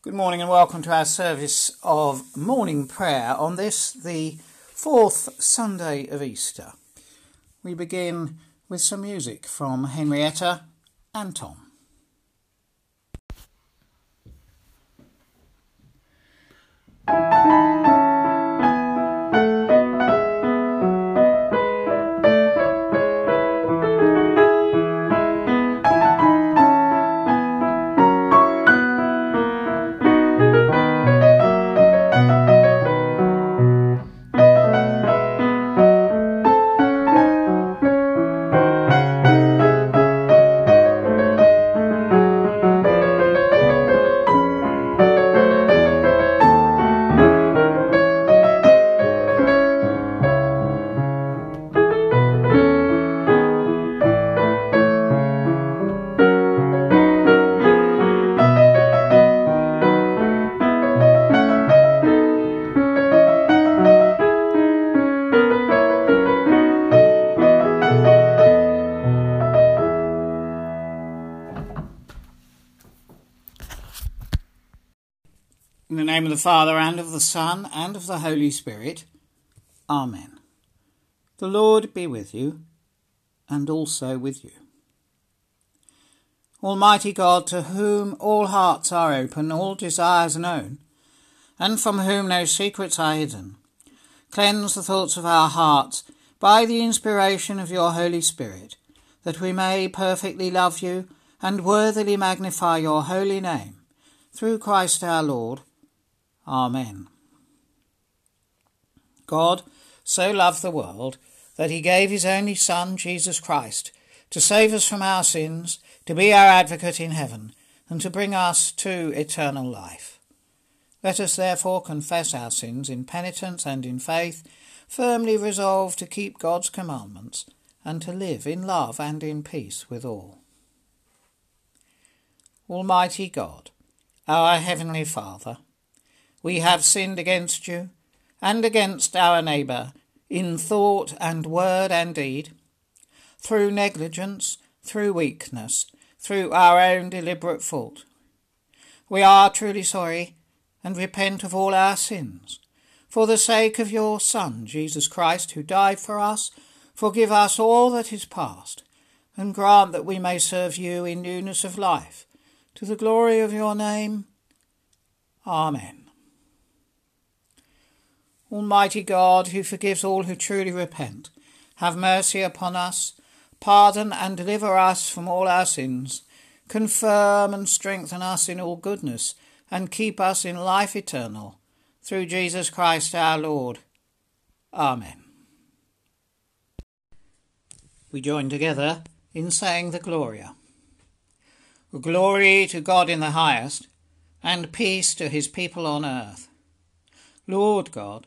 Good morning and welcome to our service of morning prayer on this, the fourth Sunday of Easter. We begin with some music from Henrietta and the Father, and of the Son, and of the Holy Spirit. Amen. The Lord be with you, and also with you. Almighty God, to whom all hearts are open, all desires known, and from whom no secrets are hidden, cleanse the thoughts of our hearts by the inspiration of your Holy Spirit, that we may perfectly love you and worthily magnify your holy name, through Christ our Lord Amen. God so loved the world that he gave his only Son, Jesus Christ, to save us from our sins, to be our advocate in heaven, and to bring us to eternal life. Let us therefore confess our sins in penitence and in faith, firmly resolved to keep God's commandments and to live in love and in peace with all. Almighty God, our Heavenly Father, we have sinned against you and against our neighbour in thought and word and deed, through negligence, through weakness, through our own deliberate fault. We are truly sorry and repent of all our sins. For the sake of your Son, Jesus Christ, who died for us, forgive us all that is past, and grant that we may serve you in newness of life, to the glory of your name. Amen. Almighty God, who forgives all who truly repent, have mercy upon us, pardon and deliver us from all our sins, confirm and strengthen us in all goodness, and keep us in life eternal, through Jesus Christ our Lord. Amen. We join together in saying the Gloria. Glory to God in the highest, and peace to his people on earth. Lord God,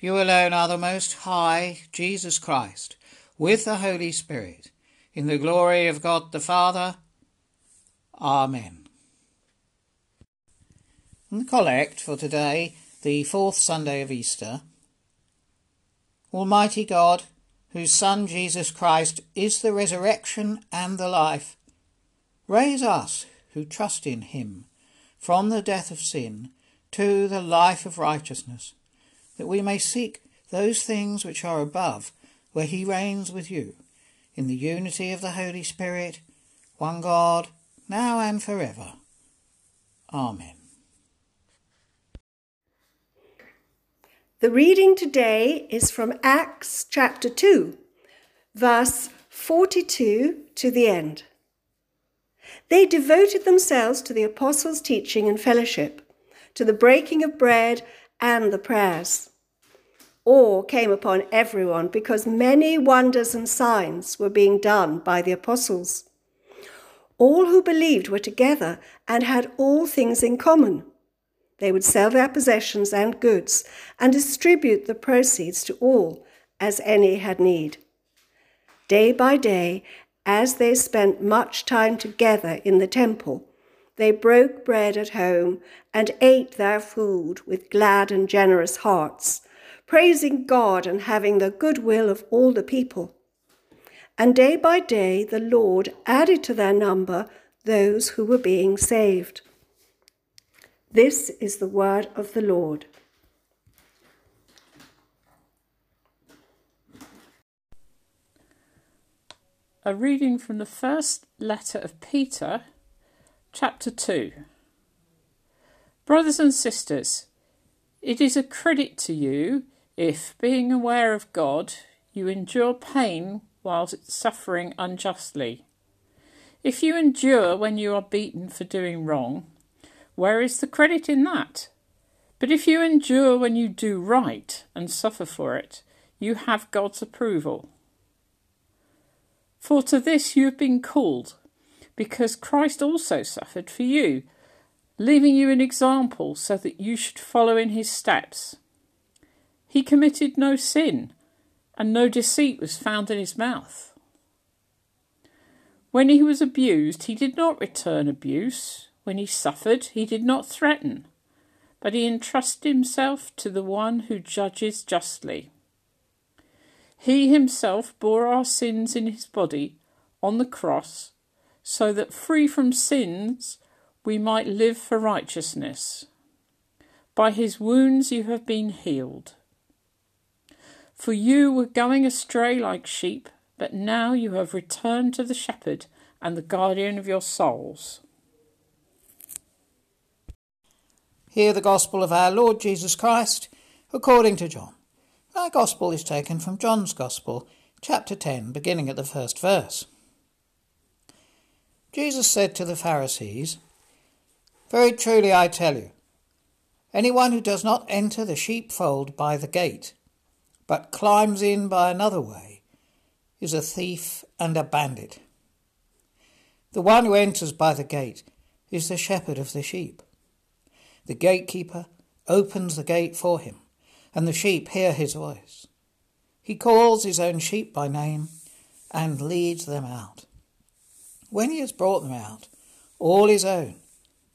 you alone are the Most High, Jesus Christ, with the Holy Spirit, in the glory of God the Father. Amen. And the collect for today, the fourth Sunday of Easter. Almighty God, whose Son Jesus Christ is the resurrection and the life, raise us who trust in him from the death of sin to the life of righteousness that we may seek those things which are above, where he reigns with you, in the unity of the Holy Spirit, one God, now and forever. Amen. The reading today is from Acts chapter 2, verse 42 to the end. They devoted themselves to the apostles' teaching and fellowship, to the breaking of bread and the prayers awe came upon everyone because many wonders and signs were being done by the apostles. All who believed were together and had all things in common. They would sell their possessions and goods and distribute the proceeds to all as any had need. Day by day, as they spent much time together in the temple, they broke bread at home and ate their food with glad and generous hearts, praising God and having the goodwill of all the people. And day by day the Lord added to their number those who were being saved. This is the word of the Lord. A reading from the first letter of Peter, chapter 2. Brothers and sisters, it is a credit to you if, being aware of God, you endure pain whilst suffering unjustly. If you endure when you are beaten for doing wrong, where is the credit in that? But if you endure when you do right and suffer for it, you have God's approval. For to this you have been called, because Christ also suffered for you, leaving you an example so that you should follow in his steps. He committed no sin, and no deceit was found in his mouth. When he was abused, he did not return abuse. When he suffered, he did not threaten, but he entrusted himself to the one who judges justly. He himself bore our sins in his body on the cross, so that free from sins we might live for righteousness. By his wounds you have been healed. For you were going astray like sheep, but now you have returned to the shepherd and the guardian of your souls. Hear the gospel of our Lord Jesus Christ according to John. Our gospel is taken from John's Gospel, chapter 10, beginning at the first verse. Jesus said to the Pharisees, Very truly I tell you, anyone who does not enter the sheepfold by the gate, but climbs in by another way, is a thief and a bandit. The one who enters by the gate is the shepherd of the sheep. The gatekeeper opens the gate for him, and the sheep hear his voice. He calls his own sheep by name and leads them out. When he has brought them out, all his own,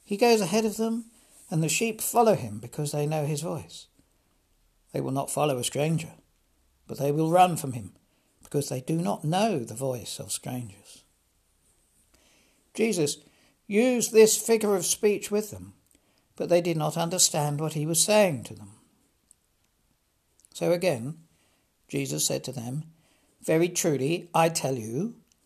he goes ahead of them, and the sheep follow him because they know his voice. They will not follow a stranger, but they will run from him because they do not know the voice of strangers. Jesus used this figure of speech with them but they did not understand what he was saying to them. So again, Jesus said to them, Very truly, I tell you,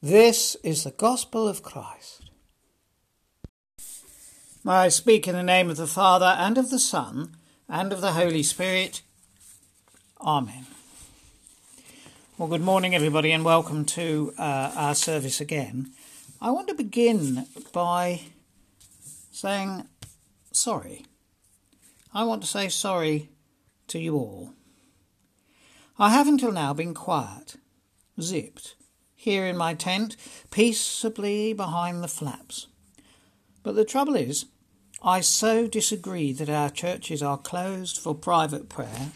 This is the gospel of Christ. I speak in the name of the Father and of the Son and of the Holy Spirit. Amen. Well, good morning, everybody, and welcome to uh, our service again. I want to begin by saying sorry. I want to say sorry to you all. I have until now been quiet, zipped, here in my tent, peaceably behind the flaps. But the trouble is, I so disagree that our churches are closed for private prayer,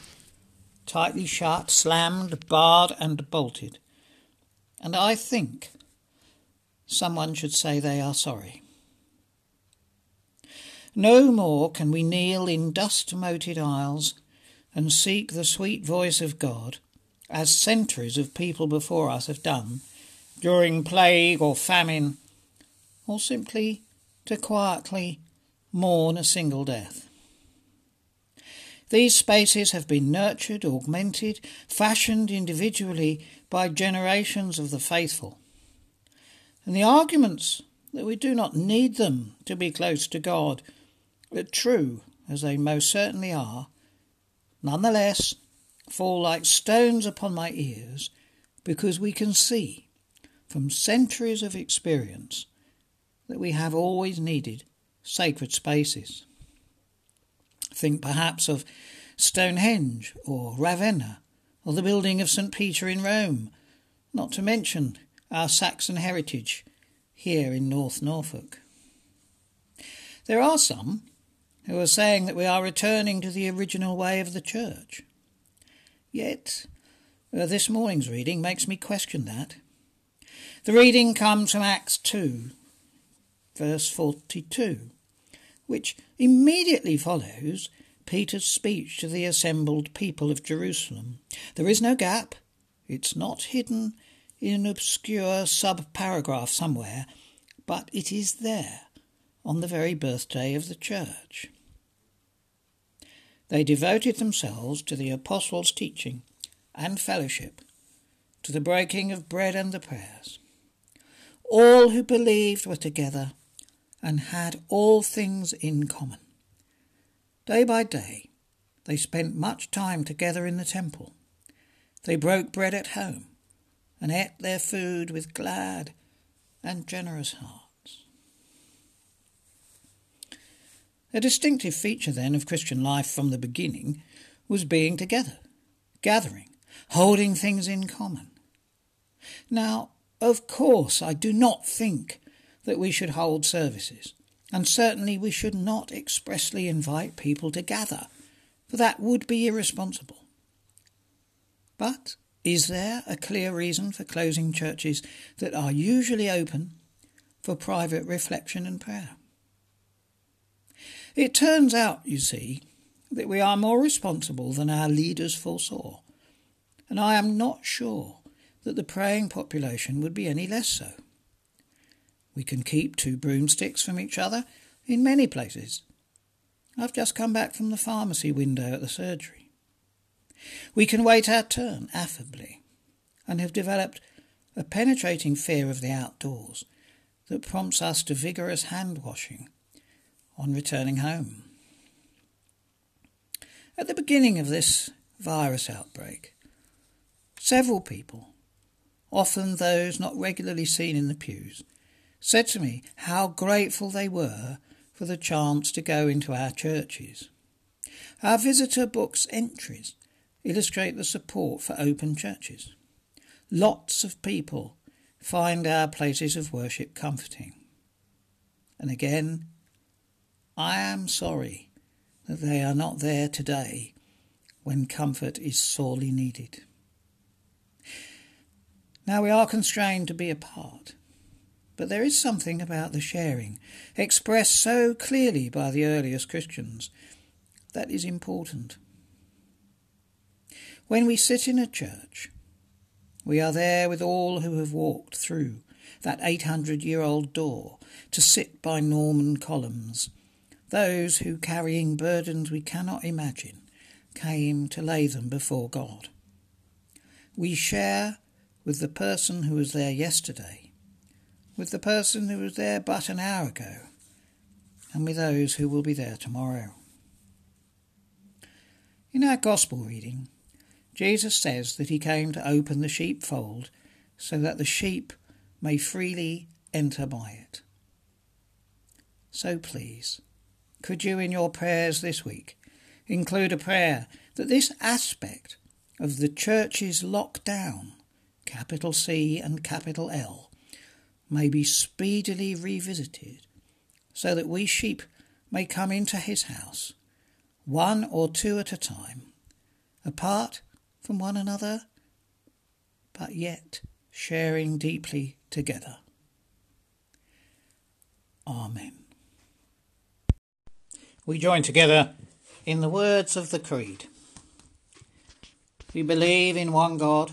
tightly shut, slammed, barred, and bolted. And I think someone should say they are sorry. No more can we kneel in dust moated aisles and seek the sweet voice of God, as centuries of people before us have done, during plague or famine, or simply to quietly mourn a single death. These spaces have been nurtured, augmented, fashioned individually by generations of the faithful. And the arguments that we do not need them to be close to God but true as they most certainly are, nonetheless fall like stones upon my ears because we can see from centuries of experience that we have always needed sacred spaces. Think perhaps of Stonehenge or Ravenna or the building of St. Peter in Rome, not to mention our Saxon heritage here in North Norfolk. There are some who are saying that we are returning to the original way of the church. Yet, uh, this morning's reading makes me question that. The reading comes from Acts 2, verse 42, which immediately follows Peter's speech to the assembled people of Jerusalem. There is no gap, it's not hidden in an obscure sub paragraph somewhere, but it is there on the very birthday of the church. They devoted themselves to the apostles' teaching and fellowship, to the breaking of bread and the prayers. All who believed were together and had all things in common. Day by day, they spent much time together in the temple. They broke bread at home and ate their food with glad and generous hearts. A distinctive feature then of Christian life from the beginning was being together, gathering, holding things in common. Now, of course, I do not think that we should hold services, and certainly we should not expressly invite people to gather, for that would be irresponsible. But is there a clear reason for closing churches that are usually open for private reflection and prayer? It turns out, you see, that we are more responsible than our leaders foresaw, and I am not sure that the praying population would be any less so. We can keep two broomsticks from each other in many places. I've just come back from the pharmacy window at the surgery. We can wait our turn affably and have developed a penetrating fear of the outdoors that prompts us to vigorous hand washing on returning home. At the beginning of this virus outbreak, several people, often those not regularly seen in the pews, said to me how grateful they were for the chance to go into our churches. Our visitor book's entries illustrate the support for open churches. Lots of people find our places of worship comforting. And again, I am sorry that they are not there today when comfort is sorely needed. Now we are constrained to be apart. But there is something about the sharing, expressed so clearly by the earliest Christians, that is important. When we sit in a church, we are there with all who have walked through that 800 year old door to sit by Norman columns, those who, carrying burdens we cannot imagine, came to lay them before God. We share with the person who was there yesterday with the person who was there but an hour ago, and with those who will be there tomorrow. In our Gospel reading, Jesus says that he came to open the sheepfold so that the sheep may freely enter by it. So please, could you in your prayers this week include a prayer that this aspect of the church's lockdown, capital C and capital L, may be speedily revisited, so that we sheep may come into his house, one or two at a time, apart from one another, but yet sharing deeply together. Amen. We join together in the words of the Creed. We believe in one God,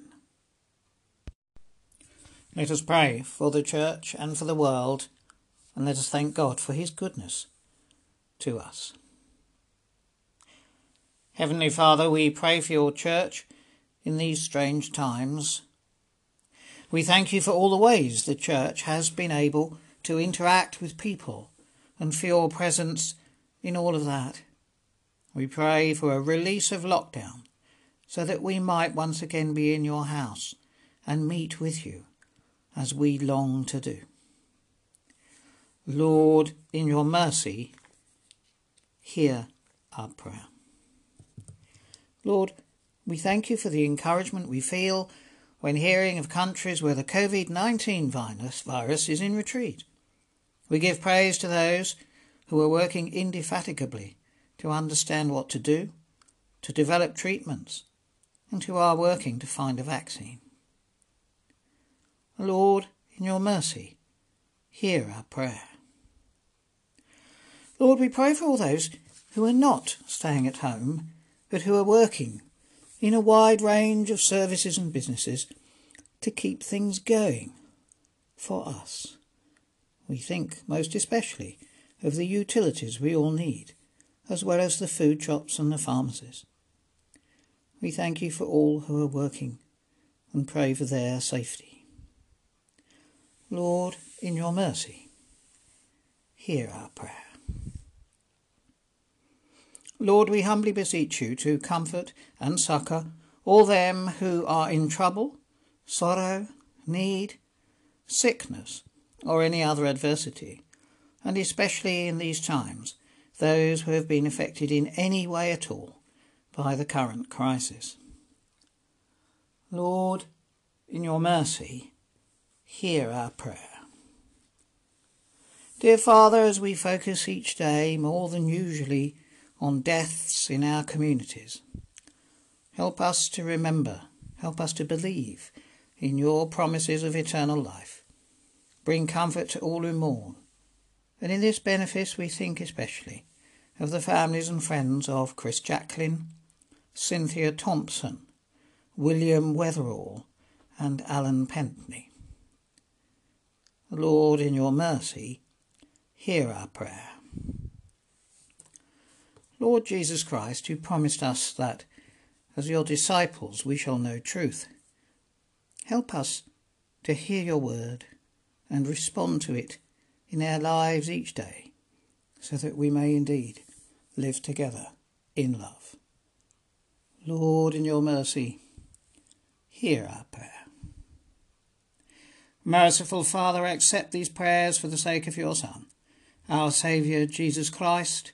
Let us pray for the Church and for the world, and let us thank God for his goodness to us. Heavenly Father, we pray for your church in these strange times. We thank you for all the ways the church has been able to interact with people and for your presence in all of that. We pray for a release of lockdown so that we might once again be in your house and meet with you as we long to do. Lord, in your mercy, hear our prayer. Lord, we thank you for the encouragement we feel when hearing of countries where the COVID 19 virus, virus is in retreat. We give praise to those who are working indefatigably to understand what to do, to develop treatments, and who are working to find a vaccine. Lord, in your mercy, hear our prayer. Lord, we pray for all those who are not staying at home but who are working in a wide range of services and businesses to keep things going for us. We think most especially of the utilities we all need, as well as the food shops and the pharmacies. We thank you for all who are working and pray for their safety. Lord, in your mercy, hear our prayer. Lord, we humbly beseech you to comfort and succour all them who are in trouble, sorrow, need, sickness, or any other adversity, and especially in these times, those who have been affected in any way at all by the current crisis. Lord, in your mercy, hear our prayer. Dear Father, as we focus each day more than usually on deaths in our communities. Help us to remember, help us to believe in your promises of eternal life. Bring comfort to all who mourn. And in this benefice we think especially of the families and friends of Chris Jacklin, Cynthia Thompson, William Weatherall, and Alan Pentney. Lord, in your mercy, hear our prayer. Lord Jesus Christ, who promised us that as your disciples we shall know truth. Help us to hear your word and respond to it in our lives each day, so that we may indeed live together in love. Lord, in your mercy, hear our prayer. Merciful Father, accept these prayers for the sake of your Son, our Saviour Jesus Christ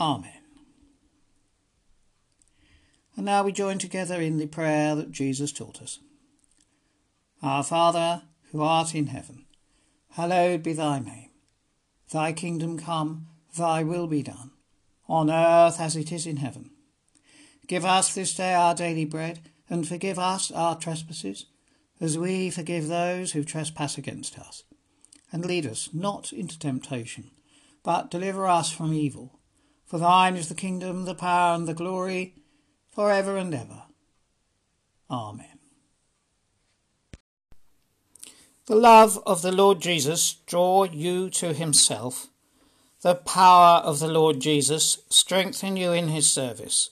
Amen. And now we join together in the prayer that Jesus taught us. Our Father, who art in heaven, hallowed be thy name. Thy kingdom come, thy will be done, on earth as it is in heaven. Give us this day our daily bread, and forgive us our trespasses, as we forgive those who trespass against us. And lead us not into temptation, but deliver us from evil. For thine is the kingdom, the power, and the glory, for ever and ever. Amen. The love of the Lord Jesus draw you to himself. the power of the Lord Jesus strengthen you in his service.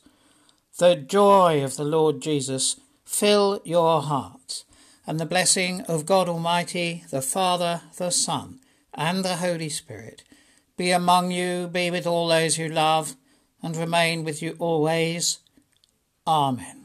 The joy of the Lord Jesus fill your hearts, and the blessing of God Almighty, the Father, the Son, and the Holy Spirit be among you, be with all those you love, and remain with you always. Amen.